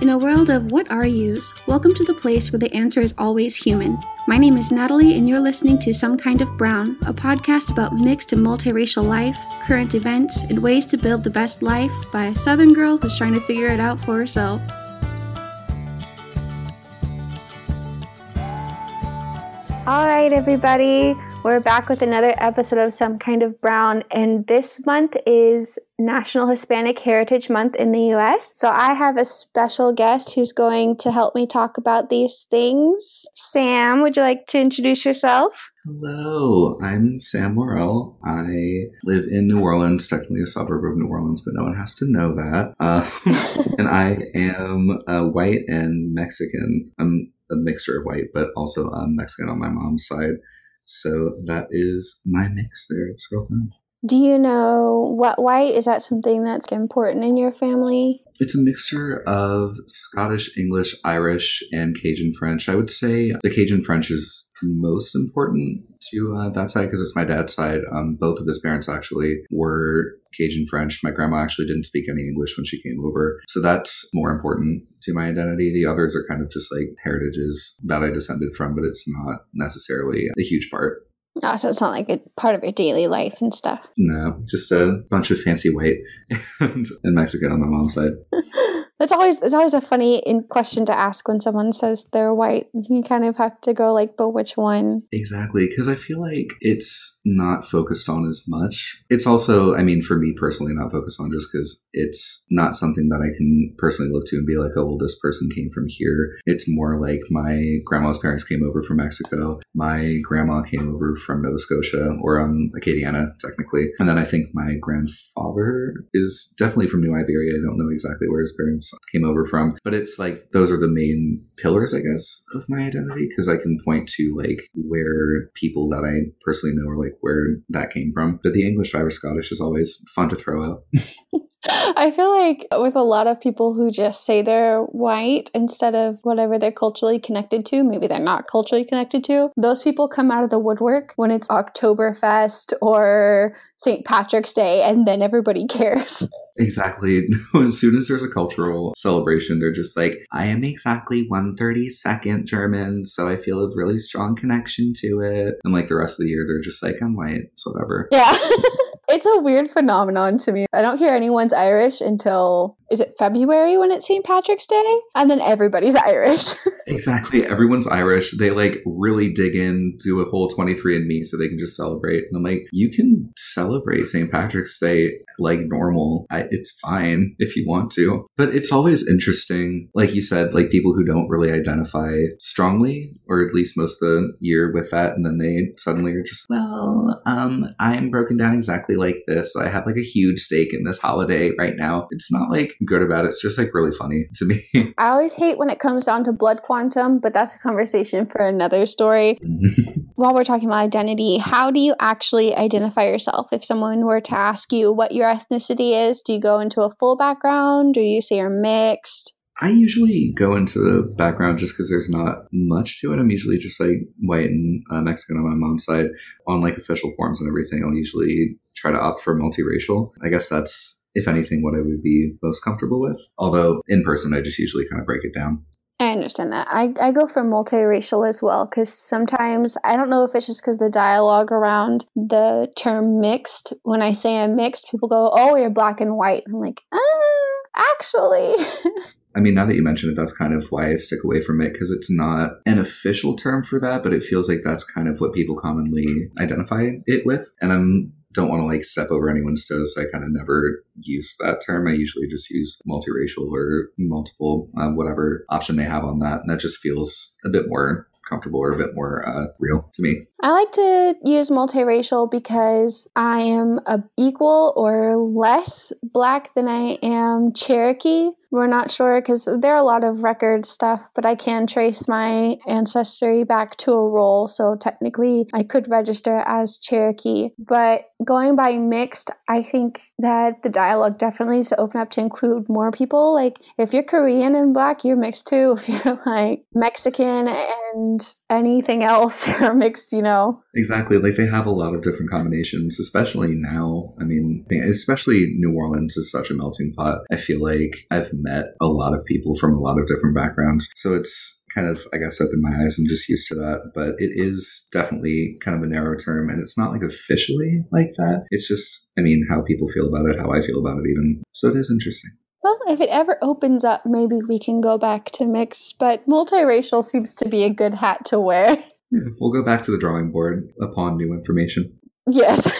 In a world of what are yous, welcome to the place where the answer is always human. My name is Natalie, and you're listening to Some Kind of Brown, a podcast about mixed and multiracial life, current events, and ways to build the best life by a Southern girl who's trying to figure it out for herself. All right, everybody. We're back with another episode of Some Kind of Brown, and this month is National Hispanic Heritage Month in the US. So I have a special guest who's going to help me talk about these things. Sam, would you like to introduce yourself? Hello, I'm Sam Morrell. I live in New Orleans, technically a suburb of New Orleans, but no one has to know that. Uh, and I am uh, white and Mexican. I'm a mixture of white, but also um, Mexican on my mom's side. So that is my mix there. It's real fun. Do you know what white? Is that something that's important in your family? It's a mixture of Scottish, English, Irish, and Cajun French. I would say the Cajun French is most important to uh, that side because it's my dad's side. Um, both of his parents actually were Cajun French. My grandma actually didn't speak any English when she came over. So that's more important to my identity. The others are kind of just like heritages that I descended from, but it's not necessarily a huge part. Oh, so it's not like a part of your daily life and stuff. No, just a bunch of fancy white and, and Mexican on my mom's side. It's always it's always a funny question to ask when someone says they're white. You kind of have to go like, but which one? Exactly, because I feel like it's not focused on as much. It's also, I mean, for me personally, not focused on just because it's not something that I can personally look to and be like, oh, well, this person came from here. It's more like my grandma's parents came over from Mexico. My grandma came over from Nova Scotia or um, Acadiana, technically. And then I think my grandfather is definitely from New Iberia. I don't know exactly where his parents came over from. But it's like those are the main pillars, I guess, of my identity because I can point to like where people that I personally know or like where that came from. But the English, driver Scottish is always fun to throw out. I feel like with a lot of people who just say they're white instead of whatever they're culturally connected to, maybe they're not culturally connected to, those people come out of the woodwork when it's Oktoberfest or St. Patrick's Day, and then everybody cares. Exactly. as soon as there's a cultural celebration, they're just like, I am exactly 132nd German, so I feel a really strong connection to it. And like the rest of the year, they're just like, I'm white, it's whatever. Yeah. it's a weird phenomenon to me. I don't hear anyone's Irish until is it February when it's St. Patrick's Day? And then everybody's Irish. exactly. Everyone's Irish. They like really dig in, do a whole 23andMe so they can just celebrate. And I'm like, you can celebrate St. Patrick's Day like normal. I, it's fine if you want to. But it's always interesting, like you said, like people who don't really identify strongly, or at least most of the year with that. And then they suddenly are just, well, um, I'm broken down exactly like this. I have like a huge stake in this holiday right now. It's not like good about it. It's just like really funny to me. I always hate when it comes down to blood quantum, but that's a conversation for another story. While we're talking about identity, how do you actually identify yourself? If someone were to ask you what your ethnicity is, do you go into a full background or do you say you're mixed? I usually go into the background just because there's not much to it. I'm usually just like white and uh, Mexican on my mom's side. On like official forms and everything, I'll usually try to opt for multiracial. I guess that's if anything, what I would be most comfortable with. Although in person, I just usually kind of break it down. I understand that. I, I go for multiracial as well because sometimes I don't know if it's just because the dialogue around the term mixed. When I say I'm mixed, people go, "Oh, you're black and white." I'm like, ah, actually. I mean, now that you mention it, that's kind of why I stick away from it because it's not an official term for that, but it feels like that's kind of what people commonly identify it with. And I'm don't want to like step over anyone's toes. So I kind of never use that term. I usually just use multiracial or multiple, uh, whatever option they have on that. And that just feels a bit more comfortable or a bit more uh, real to me. I like to use multiracial because I am a equal or less black than I am Cherokee. We're not sure because there are a lot of record stuff, but I can trace my ancestry back to a roll, so technically I could register as Cherokee. But going by mixed, I think that the dialogue definitely needs to open up to include more people. Like if you're Korean and black, you're mixed too. If you're like Mexican and anything else, you're mixed, you know. Exactly. Like they have a lot of different combinations, especially now. I mean, especially New Orleans is such a melting pot. I feel like I've met a lot of people from a lot of different backgrounds. So it's kind of, I guess, opened my eyes. I'm just used to that. But it is definitely kind of a narrow term and it's not like officially like that. It's just, I mean, how people feel about it, how I feel about it, even. So it is interesting. Well, if it ever opens up, maybe we can go back to mixed, but multiracial seems to be a good hat to wear. Yeah, we'll go back to the drawing board upon new information. Yes.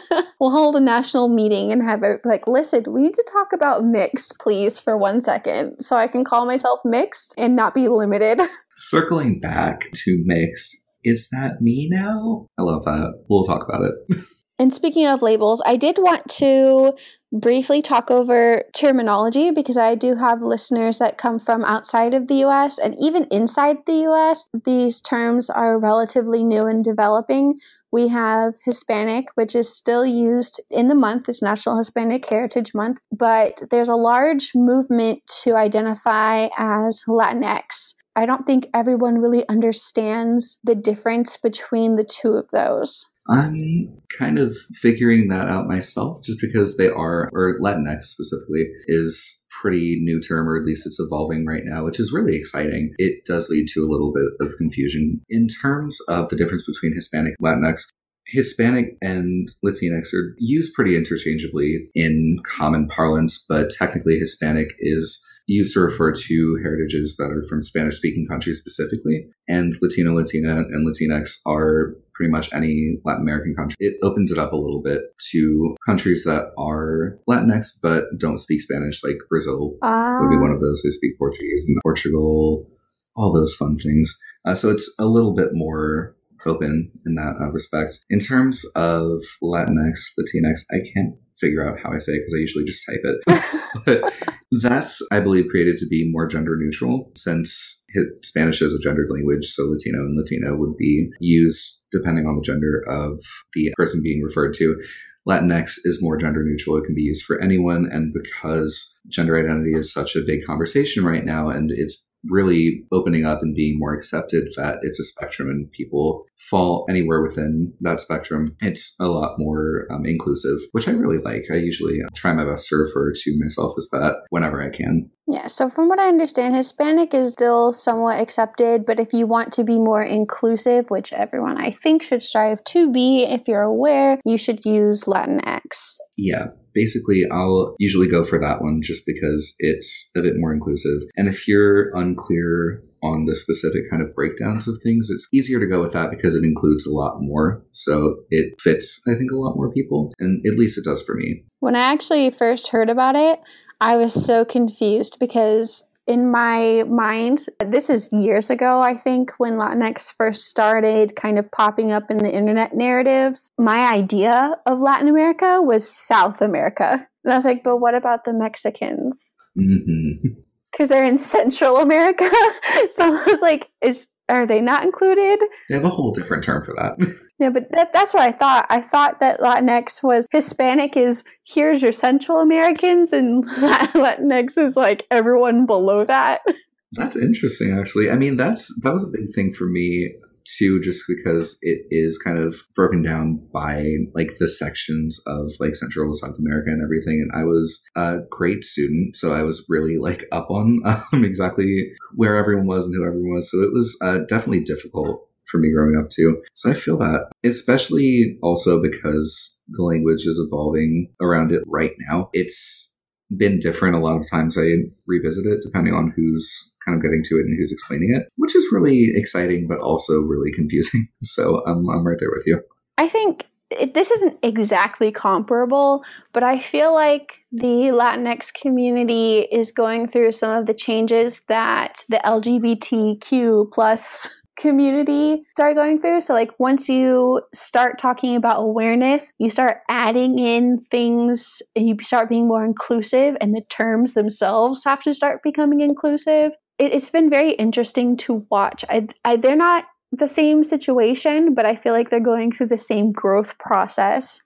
we'll hold a national meeting and have it like, listen, we need to talk about mixed, please, for one second, so I can call myself mixed and not be limited. Circling back to mixed, is that me now? I love that. We'll talk about it. And speaking of labels, I did want to briefly talk over terminology because I do have listeners that come from outside of the US and even inside the US. These terms are relatively new and developing. We have Hispanic, which is still used in the month, it's National Hispanic Heritage Month, but there's a large movement to identify as Latinx. I don't think everyone really understands the difference between the two of those. I'm kind of figuring that out myself just because they are, or Latinx specifically, is pretty new term, or at least it's evolving right now, which is really exciting. It does lead to a little bit of confusion. In terms of the difference between Hispanic Latinx, Hispanic and Latinx are used pretty interchangeably in common parlance, but technically Hispanic is used to refer to heritages that are from Spanish speaking countries specifically. And Latino, Latina, and Latinx are pretty much any Latin American country. It opens it up a little bit to countries that are Latinx but don't speak Spanish, like Brazil uh. would be one of those. who speak Portuguese and Portugal, all those fun things. Uh, so it's a little bit more open in that uh, respect. In terms of Latinx, Latinx, I can't figure out how I say it because I usually just type it. that's, I believe, created to be more gender neutral since Spanish is a gendered language, so Latino and Latina would be used depending on the gender of the person being referred to. Latinx is more gender neutral. It can be used for anyone. And because gender identity is such a big conversation right now and it's really opening up and being more accepted that it's a spectrum and people fall anywhere within that spectrum. It's a lot more um, inclusive, which I really like. I usually try my best to refer to myself as that whenever I can. Yeah, so from what I understand, Hispanic is still somewhat accepted, but if you want to be more inclusive, which everyone I think should strive to be, if you're aware, you should use Latinx. Yeah, basically I'll usually go for that one just because it's a bit more inclusive. And if you're unclear on the specific kind of breakdowns of things, it's easier to go with that because it includes a lot more. So it fits, I think, a lot more people. And at least it does for me. When I actually first heard about it, I was so confused because in my mind, this is years ago, I think, when Latinx first started kind of popping up in the internet narratives. My idea of Latin America was South America. And I was like, but what about the Mexicans? Mm-hmm because they're in Central America. so I was like, is are they not included? They have a whole different term for that. Yeah, but that, that's what I thought. I thought that Latinx was Hispanic is here's your Central Americans, and Latinx is like everyone below that. That's interesting, actually. I mean, that's that was a big thing for me too, just because it is kind of broken down by like the sections of like Central South America and everything. And I was a great student, so I was really like up on um, exactly where everyone was and who everyone was. So it was uh, definitely difficult for me growing up too. So I feel that, especially also because the language is evolving around it right now. It's been different. A lot of times I revisit it depending on who's kind of getting to it and who's explaining it, which is really exciting, but also really confusing. So I'm, I'm right there with you. I think it, this isn't exactly comparable, but I feel like the Latinx community is going through some of the changes that the LGBTQ plus community start going through. So, like, once you start talking about awareness, you start adding in things and you start being more inclusive, and the terms themselves have to start becoming inclusive. It, has been very interesting to watch. I, I, they're not the same situation, but I feel like they're going through the same growth process.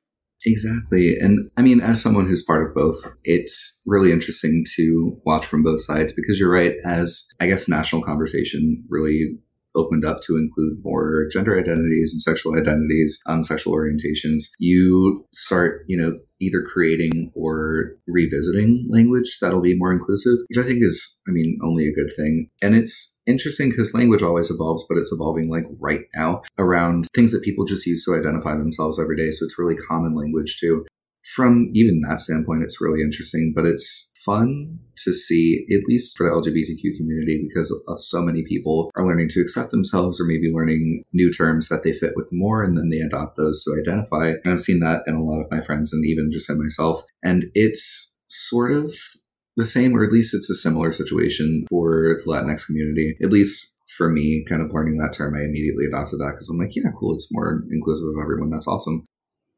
Exactly. And I mean, as someone who's part of both, it's really interesting to watch from both sides because you're right, as I guess national conversation really opened up to include more gender identities and sexual identities, um, sexual orientations, you start, you know, either creating or revisiting language that'll be more inclusive, which I think is, I mean, only a good thing. And it's interesting because language always evolves, but it's evolving like right now around things that people just use to identify themselves every day. So it's really common language too. From even that standpoint, it's really interesting, but it's fun to see, at least for the LGBTQ community, because so many people are learning to accept themselves or maybe learning new terms that they fit with more, and then they adopt those to identify. And I've seen that in a lot of my friends and even just in myself. And it's sort of the same, or at least it's a similar situation for the Latinx community, at least for me, kind of learning that term, I immediately adopted that because I'm like, yeah, cool. It's more inclusive of everyone. That's awesome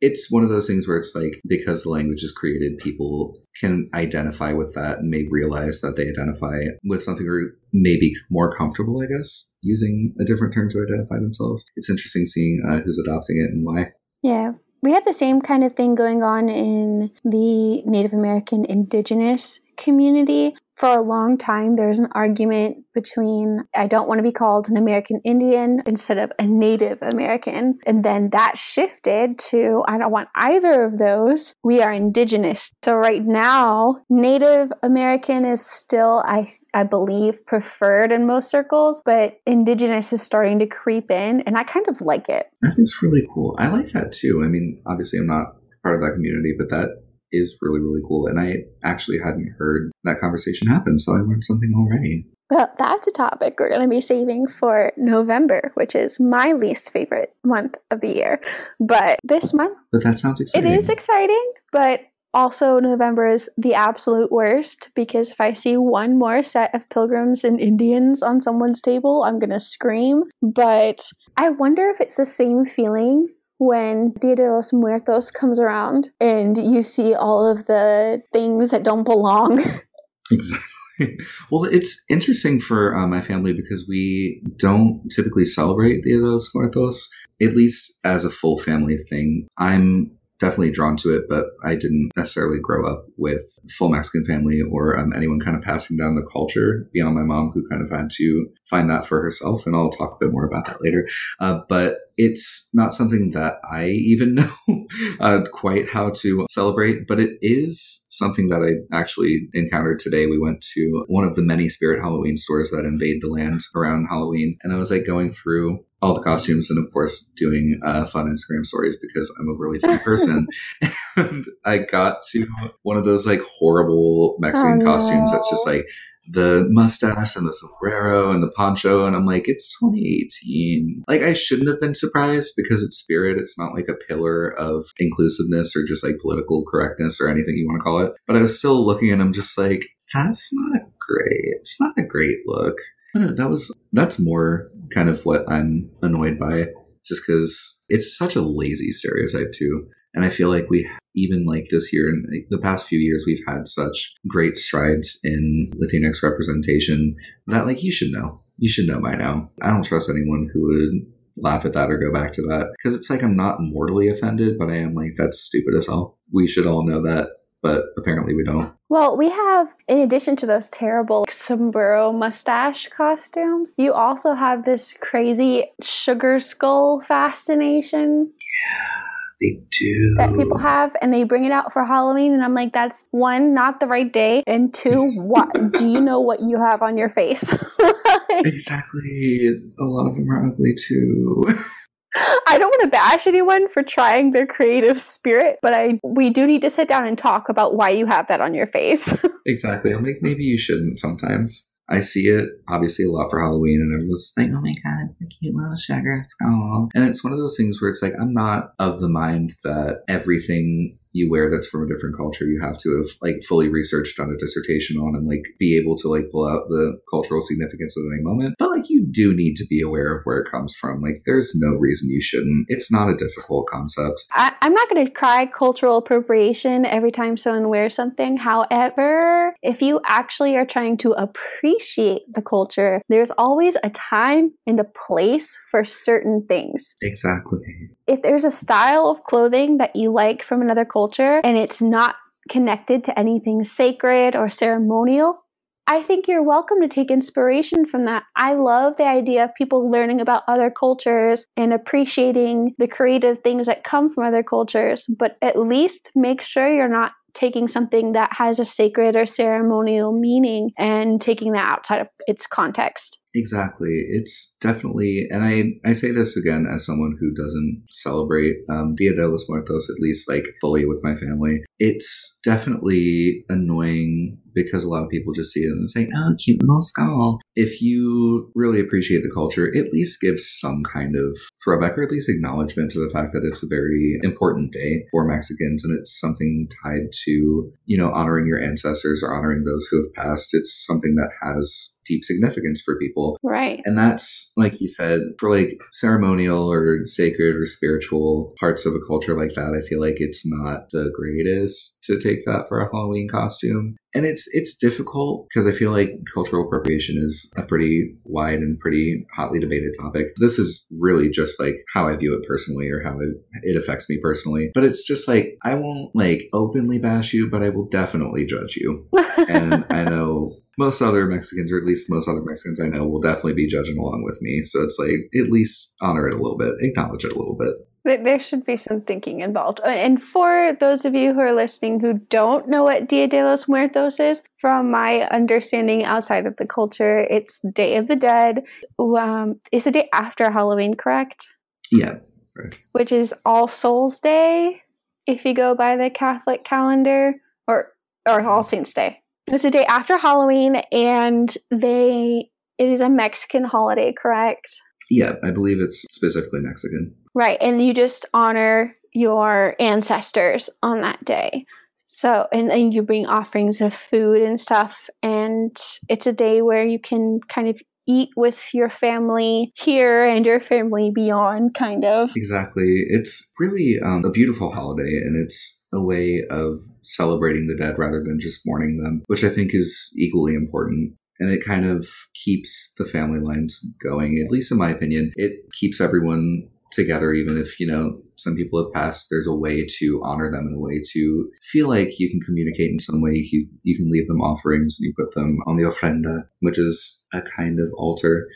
it's one of those things where it's like because the language is created, people can identify with that and may realize that they identify with something or maybe more comfortable, I guess, using a different term to identify themselves. It's interesting seeing uh, who's adopting it and why. Yeah. We have the same kind of thing going on in the Native American indigenous community for a long time, there's an argument between I don't want to be called an American Indian instead of a Native American. And then that shifted to I don't want either of those. We are indigenous. So right now, Native American is still, I, I believe, preferred in most circles, but indigenous is starting to creep in, and I kind of like it. That is really cool. I like that too. I mean, obviously, I'm not part of that community, but that is really, really cool. And I actually hadn't heard that conversation happen, so I learned something already. Well, that's a topic we're going to be saving for November, which is my least favorite month of the year. But this month. But that sounds exciting. It is exciting, but also November is the absolute worst because if I see one more set of pilgrims and Indians on someone's table, I'm going to scream. But I wonder if it's the same feeling when Dia de los Muertos comes around and you see all of the things that don't belong. exactly. Well, it's interesting for uh, my family because we don't typically celebrate Dia de los Muertos, at least as a full family thing. I'm definitely drawn to it, but I didn't necessarily grow up with full Mexican family or um, anyone kind of passing down the culture beyond my mom, who kind of had to find that for herself. And I'll talk a bit more about that later. Uh, but it's not something that I even know uh, quite how to celebrate, but it is something that I actually encountered today. We went to one of the many spirit Halloween stores that invade the land around Halloween. And I was like going through all the costumes and of course doing uh, fun Instagram stories because I'm a really fun person. and I got to one of those like horrible Mexican oh, costumes no. that's just like the mustache and the sombrero and the poncho and I'm like it's 2018 like I shouldn't have been surprised because it's spirit. It's not like a pillar of inclusiveness or just like political correctness or anything you want to call it. But I was still looking and I'm just like that's not great. It's not a great look. That was that's more kind of what I'm annoyed by, just because it's such a lazy stereotype too. And I feel like we even like this year and the past few years we've had such great strides in Latinx representation that like you should know. You should know by now. I don't trust anyone who would laugh at that or go back to that because it's like I'm not mortally offended, but I am like that's stupid as hell. We should all know that but apparently we don't. Well, we have, in addition to those terrible sombrero mustache costumes, you also have this crazy sugar skull fascination. Yeah. They do. That people have, and they bring it out for Halloween, and I'm like, that's one, not the right day, and two, what do you know what you have on your face? exactly. A lot of them are ugly too. I don't want to bash anyone for trying their creative spirit, but I we do need to sit down and talk about why you have that on your face. exactly. I'm like, maybe you shouldn't sometimes. I see it obviously a lot for Halloween, and everyone's like, "Oh my god, it's a cute little sugar skull." And it's one of those things where it's like, I'm not of the mind that everything you wear that's from a different culture you have to have like fully researched on a dissertation on and like be able to like pull out the cultural significance at any moment. But like you do need to be aware of where it comes from. Like there's no reason you shouldn't. It's not a difficult concept. I, i'm not going to cry cultural appropriation every time someone wears something. However if you actually are trying to appreciate the culture there's always a time and a place for certain things. Exactly if there's a style of clothing that you like from another culture and it's not connected to anything sacred or ceremonial, I think you're welcome to take inspiration from that. I love the idea of people learning about other cultures and appreciating the creative things that come from other cultures, but at least make sure you're not taking something that has a sacred or ceremonial meaning and taking that outside of its context. Exactly. It's definitely, and I, I say this again as someone who doesn't celebrate um, Dia de los Muertos, at least like fully with my family. It's definitely annoying because a lot of people just see it and say, oh, cute little skull. If you really appreciate the culture, at least give some kind of throwback or at least acknowledgement to the fact that it's a very important day for Mexicans and it's something tied to, you know, honoring your ancestors or honoring those who have passed. It's something that has deep significance for people. Right. And that's, like you said, for like ceremonial or sacred or spiritual parts of a culture like that, I feel like it's not the greatest to take that for a Halloween costume. And it's it's difficult because I feel like cultural appropriation is a pretty wide and pretty hotly debated topic. This is really just like how I view it personally or how it, it affects me personally. But it's just like I won't like openly bash you, but I will definitely judge you. and I know most other Mexicans, or at least most other Mexicans I know, will definitely be judging along with me. So it's like, at least honor it a little bit, acknowledge it a little bit. There should be some thinking involved. Uh, and for those of you who are listening who don't know what Dia de los Muertos is, from my understanding outside of the culture, it's Day of the Dead. Um, it's the day after Halloween, correct? Yeah, correct. Which is All Souls Day, if you go by the Catholic calendar, or or All Saints Day. It's a day after Halloween, and they it is a Mexican holiday, correct? Yeah, I believe it's specifically Mexican. Right, and you just honor your ancestors on that day. So, and then you bring offerings of food and stuff, and it's a day where you can kind of eat with your family here and your family beyond, kind of. Exactly. It's really um, a beautiful holiday, and it's a way of celebrating the dead rather than just mourning them, which I think is equally important. And it kind of keeps the family lines going, at least in my opinion. It keeps everyone together, even if, you know, some people have passed. There's a way to honor them and a way to feel like you can communicate in some way. You, you can leave them offerings and you put them on the ofrenda, which is a kind of altar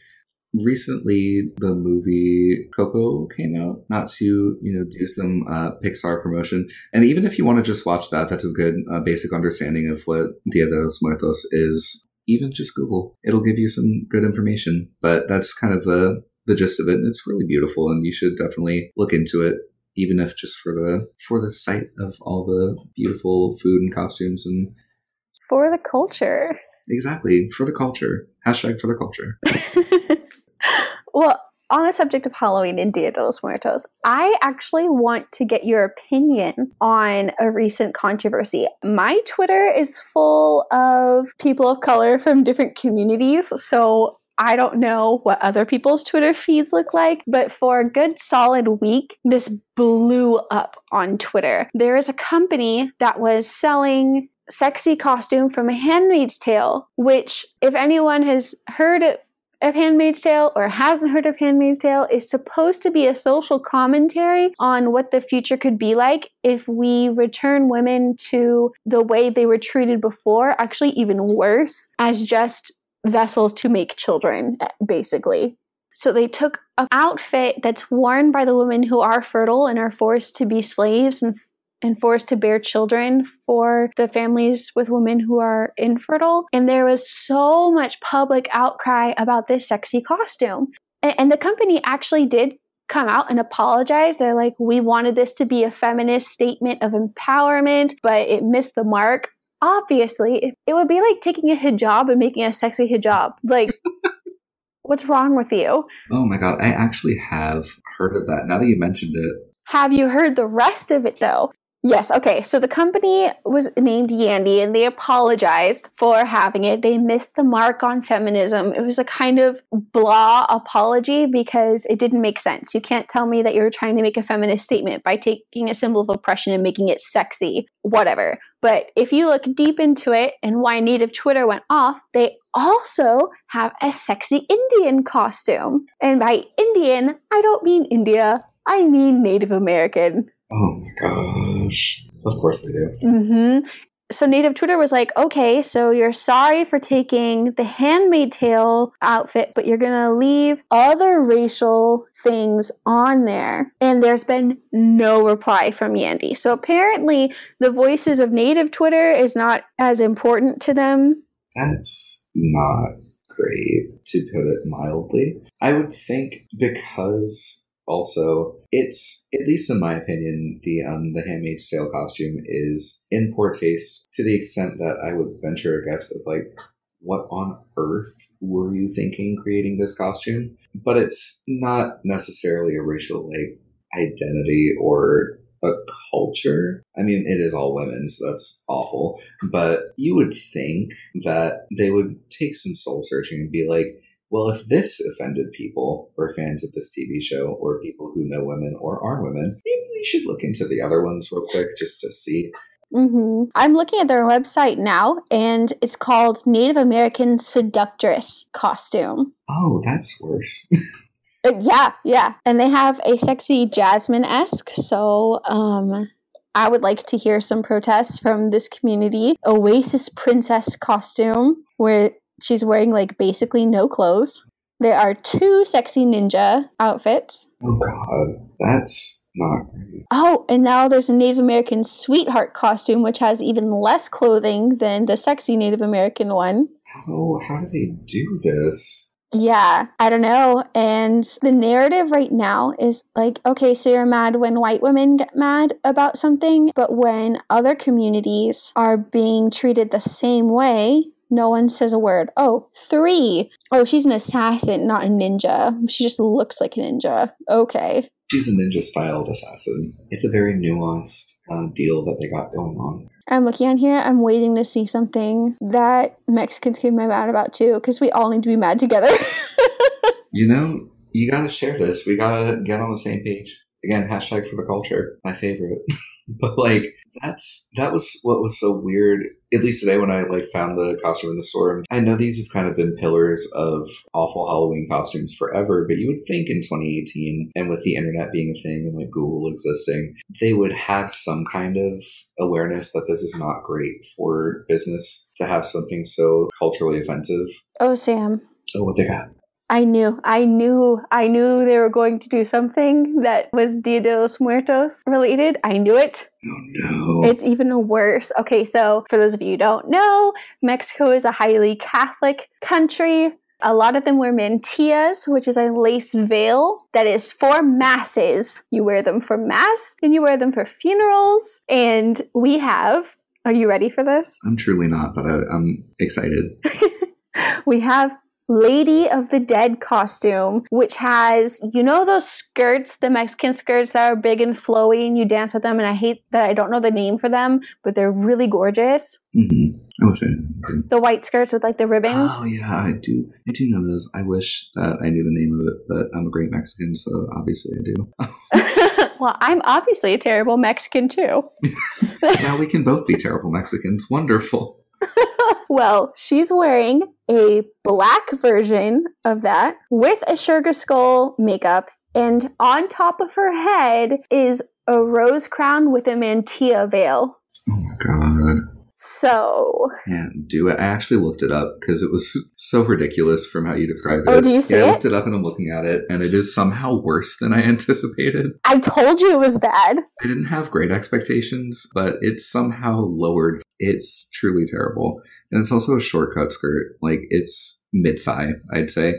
recently the movie Coco came out, not to you know do some uh, Pixar promotion. And even if you want to just watch that, that's a good uh, basic understanding of what Dia de los Muertos is. Even just Google, it'll give you some good information. But that's kind of the the gist of it. And it's really beautiful, and you should definitely look into it. Even if just for the for the sight of all the beautiful food and costumes and for the culture. Exactly for the culture. Hashtag for the culture. well, on the subject of Halloween in Dia de los Muertos, I actually want to get your opinion on a recent controversy. My Twitter is full of people of color from different communities, so I don't know what other people's Twitter feeds look like, but for a good solid week, this blew up on Twitter. There is a company that was selling sexy costume from a handmaid's tale which if anyone has heard it of Handmaid's Tale or hasn't heard of Handmaid's Tale is supposed to be a social commentary on what the future could be like if we return women to the way they were treated before, actually, even worse, as just vessels to make children, basically. So they took an outfit that's worn by the women who are fertile and are forced to be slaves and and forced to bear children for the families with women who are infertile. And there was so much public outcry about this sexy costume. And, the company actually did come out and apologize. They're like, we wanted this to be a feminist statement of empowerment, but it missed the mark. Obviously, it would be like taking a hijab and making a sexy hijab. Like, what's wrong with you? Oh my God, I actually have heard of that now that you mentioned it. Have you heard the rest of it though? Yes, okay. So the company was named Yandy and they apologized for having it. They missed the mark on feminism. It was a kind of blah apology because it didn't make sense. You can't tell me that you're trying to make a feminist statement by taking a symbol of oppression and making it sexy, whatever. But if you look deep into it and why native Twitter went off, they also have a sexy Indian costume. And by Indian, I don't mean India, I mean Native American. Oh my gosh. Of course they do. Mm-hmm. so Native Twitter was like, okay, so you're sorry for taking the Handmaid Tale outfit, but you're gonna leave other racial things on there. And there's been no reply from Yandy. So apparently, the voices of Native Twitter is not as important to them. That's not great, to put it mildly. I would think because also it's at least in my opinion the um the handmaid's tale costume is in poor taste to the extent that i would venture a guess of like what on earth were you thinking creating this costume but it's not necessarily a racial like identity or a culture. I mean, it is all women, so that's awful. But you would think that they would take some soul searching and be like, well, if this offended people or fans of this TV show or people who know women or are women, maybe we should look into the other ones real quick just to see. Mm-hmm. I'm looking at their website now, and it's called Native American Seductress Costume. Oh, that's worse. Uh, yeah, yeah. And they have a sexy Jasmine esque. So, um, I would like to hear some protests from this community. Oasis Princess costume, where she's wearing like basically no clothes. There are two sexy ninja outfits. Oh god, that's not great. Oh, and now there's a Native American sweetheart costume, which has even less clothing than the sexy Native American one. How how do they do this? Yeah, I don't know. And the narrative right now is like, okay, so you're mad when white women get mad about something, but when other communities are being treated the same way, no one says a word. Oh, three. Oh, she's an assassin, not a ninja. She just looks like a ninja. Okay. She's a ninja styled assassin. It's a very nuanced uh, deal that they got going on. I'm looking on here. I'm waiting to see something that Mexicans can be mad about too, because we all need to be mad together. you know, you gotta share this. We gotta get on the same page. Again, hashtag for the culture. My favorite. but like that's that was what was so weird at least today when i like found the costume in the store. I know these have kind of been pillars of awful halloween costumes forever but you would think in 2018 and with the internet being a thing and like google existing they would have some kind of awareness that this is not great for business to have something so culturally offensive. Oh sam. Oh what they got I knew, I knew, I knew they were going to do something that was Dia de los Muertos related. I knew it. Oh no. It's even worse. Okay, so for those of you who don't know, Mexico is a highly Catholic country. A lot of them wear mantillas, which is a lace veil that is for masses. You wear them for mass and you wear them for funerals. And we have, are you ready for this? I'm truly not, but I, I'm excited. we have Lady of the Dead costume, which has, you know, those skirts, the Mexican skirts that are big and flowy, and you dance with them. And I hate that I don't know the name for them, but they're really gorgeous. Mm-hmm. I The white skirts with like the ribbons. Oh yeah, I do. I do know those. I wish that I knew the name of it, but I'm a great Mexican, so obviously I do. well, I'm obviously a terrible Mexican too. now we can both be terrible Mexicans. Wonderful. well, she's wearing a black version of that with a sugar skull makeup, and on top of her head is a rose crown with a mantilla veil. Oh my god. So. Yeah, do it. I actually looked it up because it was so ridiculous from how you described oh, it. Oh, do you see yeah, it? I looked it up and I'm looking at it, and it is somehow worse than I anticipated. I told you it was bad. I didn't have great expectations, but it's somehow lowered. It's truly terrible. And it's also a shortcut skirt. Like, it's mid thigh, I'd say.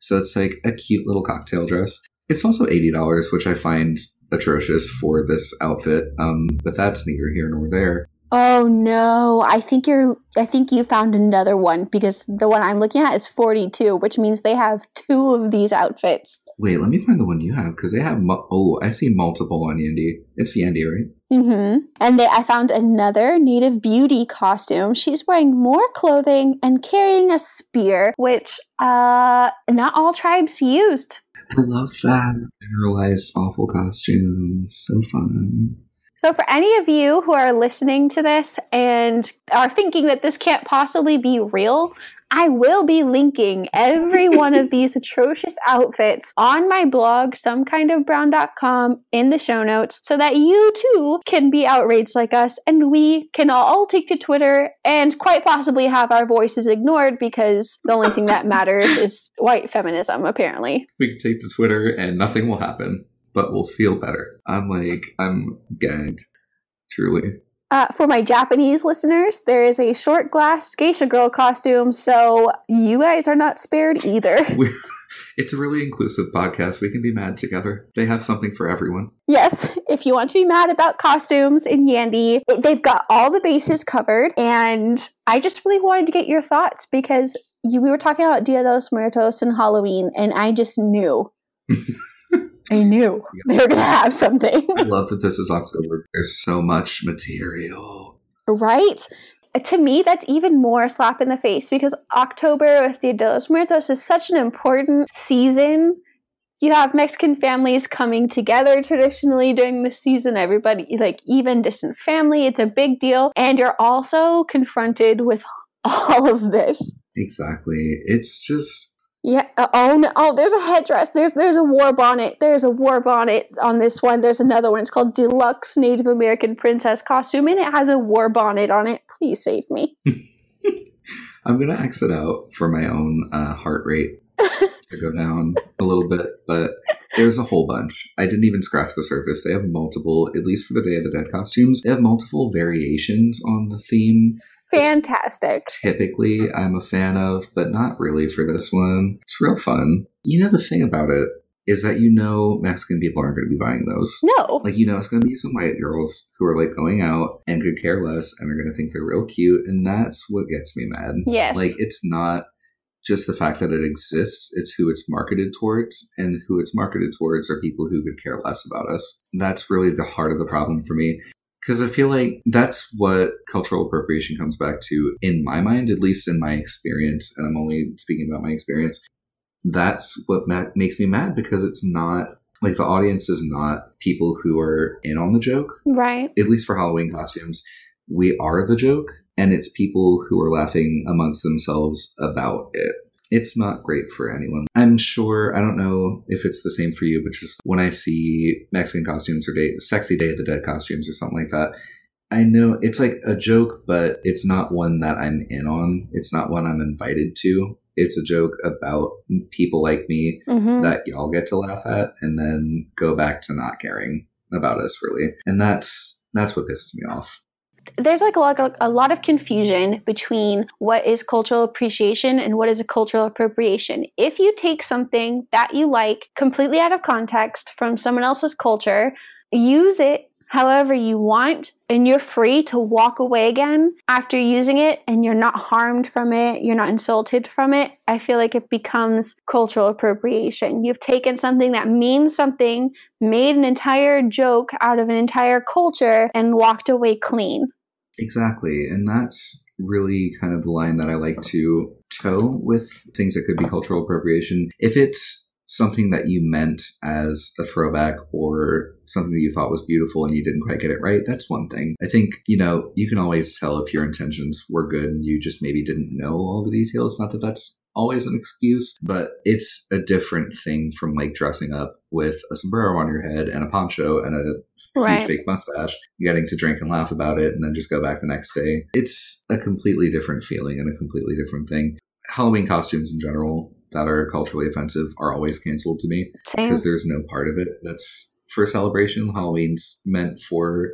So it's like a cute little cocktail dress. It's also $80, which I find atrocious for this outfit. Um, but that's neither here nor there. Oh no, I think you're I think you found another one because the one I'm looking at is 42, which means they have two of these outfits. Wait, let me find the one you have because they have mu- oh, I see multiple on Yandy. It's Yandy, right? Mhm. And they I found another native beauty costume. She's wearing more clothing and carrying a spear, which uh not all tribes used. I love that generalized awful costumes. So fun. So, for any of you who are listening to this and are thinking that this can't possibly be real, I will be linking every one of these atrocious outfits on my blog, somekindofbrown.com, in the show notes, so that you too can be outraged like us and we can all take to Twitter and quite possibly have our voices ignored because the only thing that matters is white feminism, apparently. We can take to Twitter and nothing will happen, but we'll feel better. I'm like, I'm gagged. Truly. Uh, for my Japanese listeners, there is a short glass geisha girl costume, so you guys are not spared either. We're, it's a really inclusive podcast. We can be mad together. They have something for everyone. Yes, if you want to be mad about costumes in Yandy, they've got all the bases covered. And I just really wanted to get your thoughts because you, we were talking about Dia de los Muertos and Halloween, and I just knew. I knew they were going to have something. I love that this is October. There's so much material. Right? To me, that's even more slap in the face because October with Dia de los Muertos is such an important season. You have Mexican families coming together traditionally during this season. Everybody, like even distant family, it's a big deal. And you're also confronted with all of this. Exactly. It's just yeah. Uh, oh no. Oh, there's a headdress. There's there's a war bonnet. There's a war bonnet on this one. There's another one. It's called Deluxe Native American Princess Costume, and it has a war bonnet on it. Please save me. I'm gonna exit out for my own uh, heart rate to go down a little bit, but there's a whole bunch. I didn't even scratch the surface. They have multiple, at least for the Day of the Dead costumes, they have multiple variations on the theme fantastic. Typically, I'm a fan of, but not really for this one. It's real fun. You know, the thing about it is that you know Mexican people aren't going to be buying those. No. Like, you know, it's going to be some white girls who are like going out and could care less and are going to think they're real cute. And that's what gets me mad. Yes. Like, it's not just the fact that it exists, it's who it's marketed towards. And who it's marketed towards are people who could care less about us. That's really the heart of the problem for me because I feel like that's what cultural appropriation comes back to in my mind, at least in my experience. And I'm only speaking about my experience. That's what ma- makes me mad because it's not like the audience is not people who are in on the joke. Right. At least for Halloween costumes, we are the joke, and it's people who are laughing amongst themselves about it it's not great for anyone. I'm sure, I don't know if it's the same for you, but just when I see Mexican costumes or day, sexy Day of the Dead costumes or something like that, I know it's like a joke, but it's not one that I'm in on. It's not one I'm invited to. It's a joke about people like me mm-hmm. that y'all get to laugh at and then go back to not caring about us really. And that's that's what pisses me off there's like a lot, of, a lot of confusion between what is cultural appreciation and what is a cultural appropriation. If you take something that you like completely out of context from someone else's culture, use it however you want, and you're free to walk away again after using it and you're not harmed from it, you're not insulted from it, I feel like it becomes cultural appropriation. You've taken something that means something, made an entire joke out of an entire culture, and walked away clean. Exactly. And that's really kind of the line that I like to toe with things that could be cultural appropriation. If it's something that you meant as a throwback or something that you thought was beautiful and you didn't quite get it right, that's one thing. I think, you know, you can always tell if your intentions were good and you just maybe didn't know all the details. Not that that's always an excuse, but it's a different thing from like dressing up with a sombrero on your head and a poncho and a right. huge fake mustache, getting to drink and laugh about it and then just go back the next day. It's a completely different feeling and a completely different thing. Halloween costumes in general that are culturally offensive are always canceled to me because there's no part of it that's for celebration. Halloween's meant for,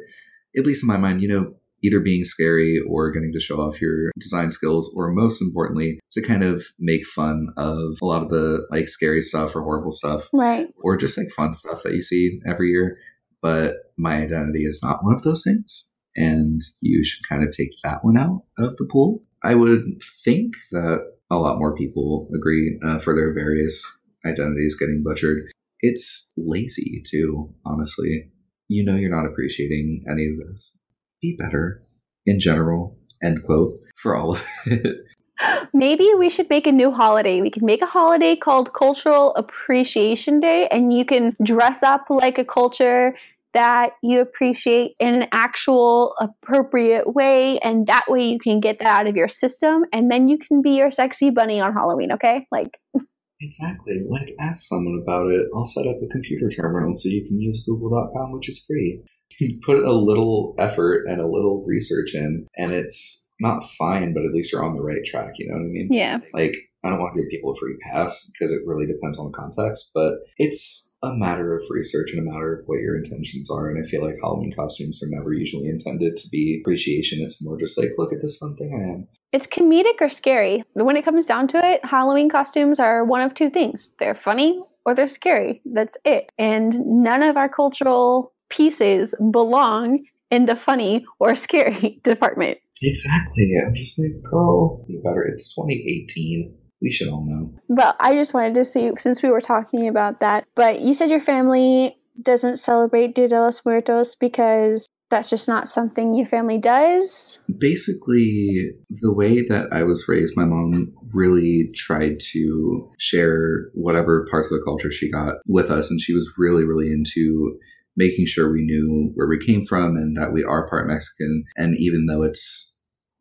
at least in my mind, you know, either being scary or getting to show off your design skills, or most importantly, to kind of make fun of a lot of the like scary stuff or horrible stuff. Right. Or just like fun stuff that you see every year. But my identity is not one of those things. And you should kind of take that one out of the pool. I would think that a lot more people agree uh, for their various identities getting butchered. It's lazy too, honestly. You know, you're not appreciating any of this be better in general, end quote, for all of it. Maybe we should make a new holiday. We can make a holiday called Cultural Appreciation Day, and you can dress up like a culture that you appreciate in an actual appropriate way and that way you can get that out of your system and then you can be your sexy bunny on Halloween, okay? Like Exactly. Like ask someone about it. I'll set up a computer terminal so you can use google.com which is free. You put a little effort and a little research in and it's not fine, but at least you're on the right track, you know what I mean? Yeah. Like I don't want to give people a free pass because it really depends on the context, but it's a matter of research and a matter of what your intentions are. And I feel like Halloween costumes are never usually intended to be appreciation. It's more just like, look at this fun thing I am. It's comedic or scary. When it comes down to it, Halloween costumes are one of two things they're funny or they're scary. That's it. And none of our cultural pieces belong in the funny or scary department. Exactly. I'm just like, girl, you better. It's 2018 we should all know. But I just wanted to see, since we were talking about that, but you said your family doesn't celebrate Dia de los Muertos because that's just not something your family does? Basically, the way that I was raised, my mom really tried to share whatever parts of the culture she got with us. And she was really, really into making sure we knew where we came from and that we are part Mexican. And even though it's,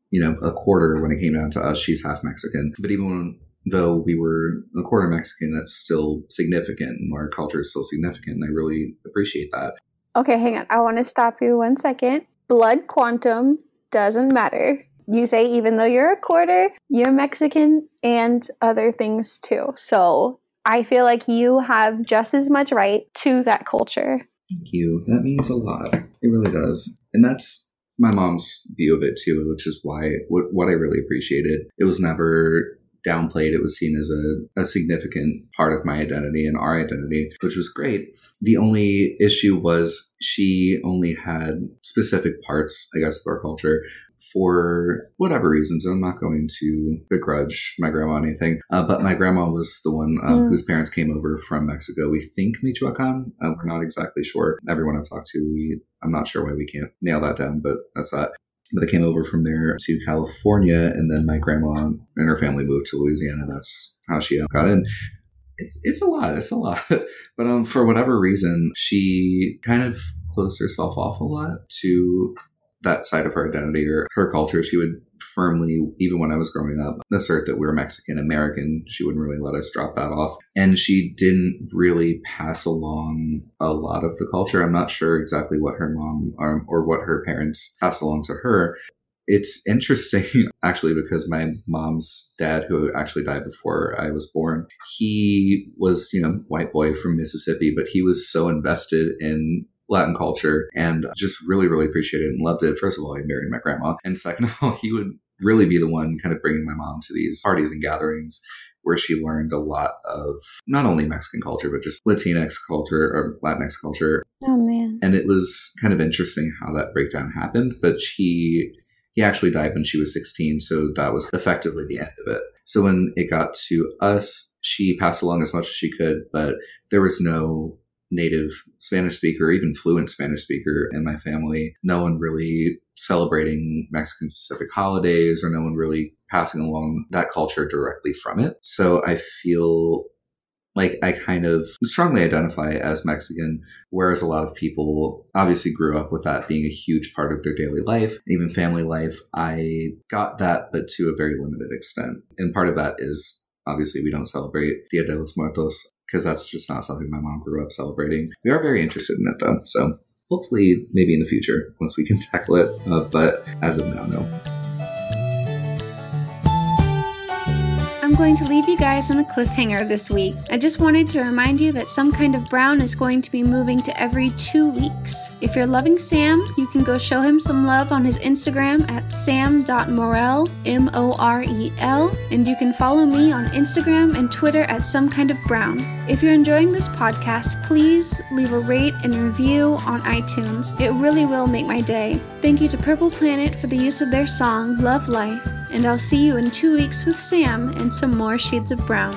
you know, a quarter when it came down to us, she's half Mexican. But even when though we were a quarter Mexican, that's still significant and our culture is still significant. And I really appreciate that. Okay, hang on. I want to stop you one second. Blood quantum doesn't matter. You say even though you're a quarter, you're Mexican and other things too. So I feel like you have just as much right to that culture. Thank you. That means a lot. It really does. And that's my mom's view of it too, which is why what, what I really appreciated. It was never downplayed. It was seen as a, a significant part of my identity and our identity, which was great. The only issue was she only had specific parts, I guess, of our culture for whatever reasons. I'm not going to begrudge my grandma anything, uh, but my grandma was the one um, mm. whose parents came over from Mexico. We think Michoacan. Uh, we're not exactly sure. Everyone I've talked to, we I'm not sure why we can't nail that down, but that's that. But I came over from there to California, and then my grandma and her family moved to Louisiana. That's how she got in. It's, it's a lot. It's a lot. but um, for whatever reason, she kind of closed herself off a lot to that side of her identity or her culture. She would firmly, even when I was growing up, assert that we're Mexican American. She wouldn't really let us drop that off. And she didn't really pass along a lot of the culture. I'm not sure exactly what her mom um, or what her parents passed along to her. It's interesting, actually, because my mom's dad, who actually died before I was born, he was, you know, white boy from Mississippi, but he was so invested in Latin culture and just really, really appreciated and loved it. First of all, he married my grandma. And second of all, he would really be the one kind of bringing my mom to these parties and gatherings where she learned a lot of not only Mexican culture, but just Latinx culture or Latinx culture. Oh, man. And it was kind of interesting how that breakdown happened. But he, he actually died when she was 16. So that was effectively the end of it. So when it got to us, she passed along as much as she could, but there was no native Spanish speaker, even fluent Spanish speaker in my family. No one really celebrating Mexican specific holidays or no one really passing along that culture directly from it. So I feel like I kind of strongly identify as Mexican, whereas a lot of people obviously grew up with that being a huge part of their daily life, even family life. I got that, but to a very limited extent. And part of that is obviously we don't celebrate Dia de los Muertos because that's just not something my mom grew up celebrating. We are very interested in it though, so hopefully, maybe in the future once we can tackle it. Uh, but as of now, no. I'm going to leave you guys on a cliffhanger this week. I just wanted to remind you that Some Kind of Brown is going to be moving to every two weeks. If you're loving Sam, you can go show him some love on his Instagram at sam.morel, M O R E L, and you can follow me on Instagram and Twitter at Some Kind of Brown. If you're enjoying this podcast, please leave a rate and review on iTunes. It really will make my day. Thank you to Purple Planet for the use of their song, Love Life, and I'll see you in two weeks with Sam and some more shades of brown.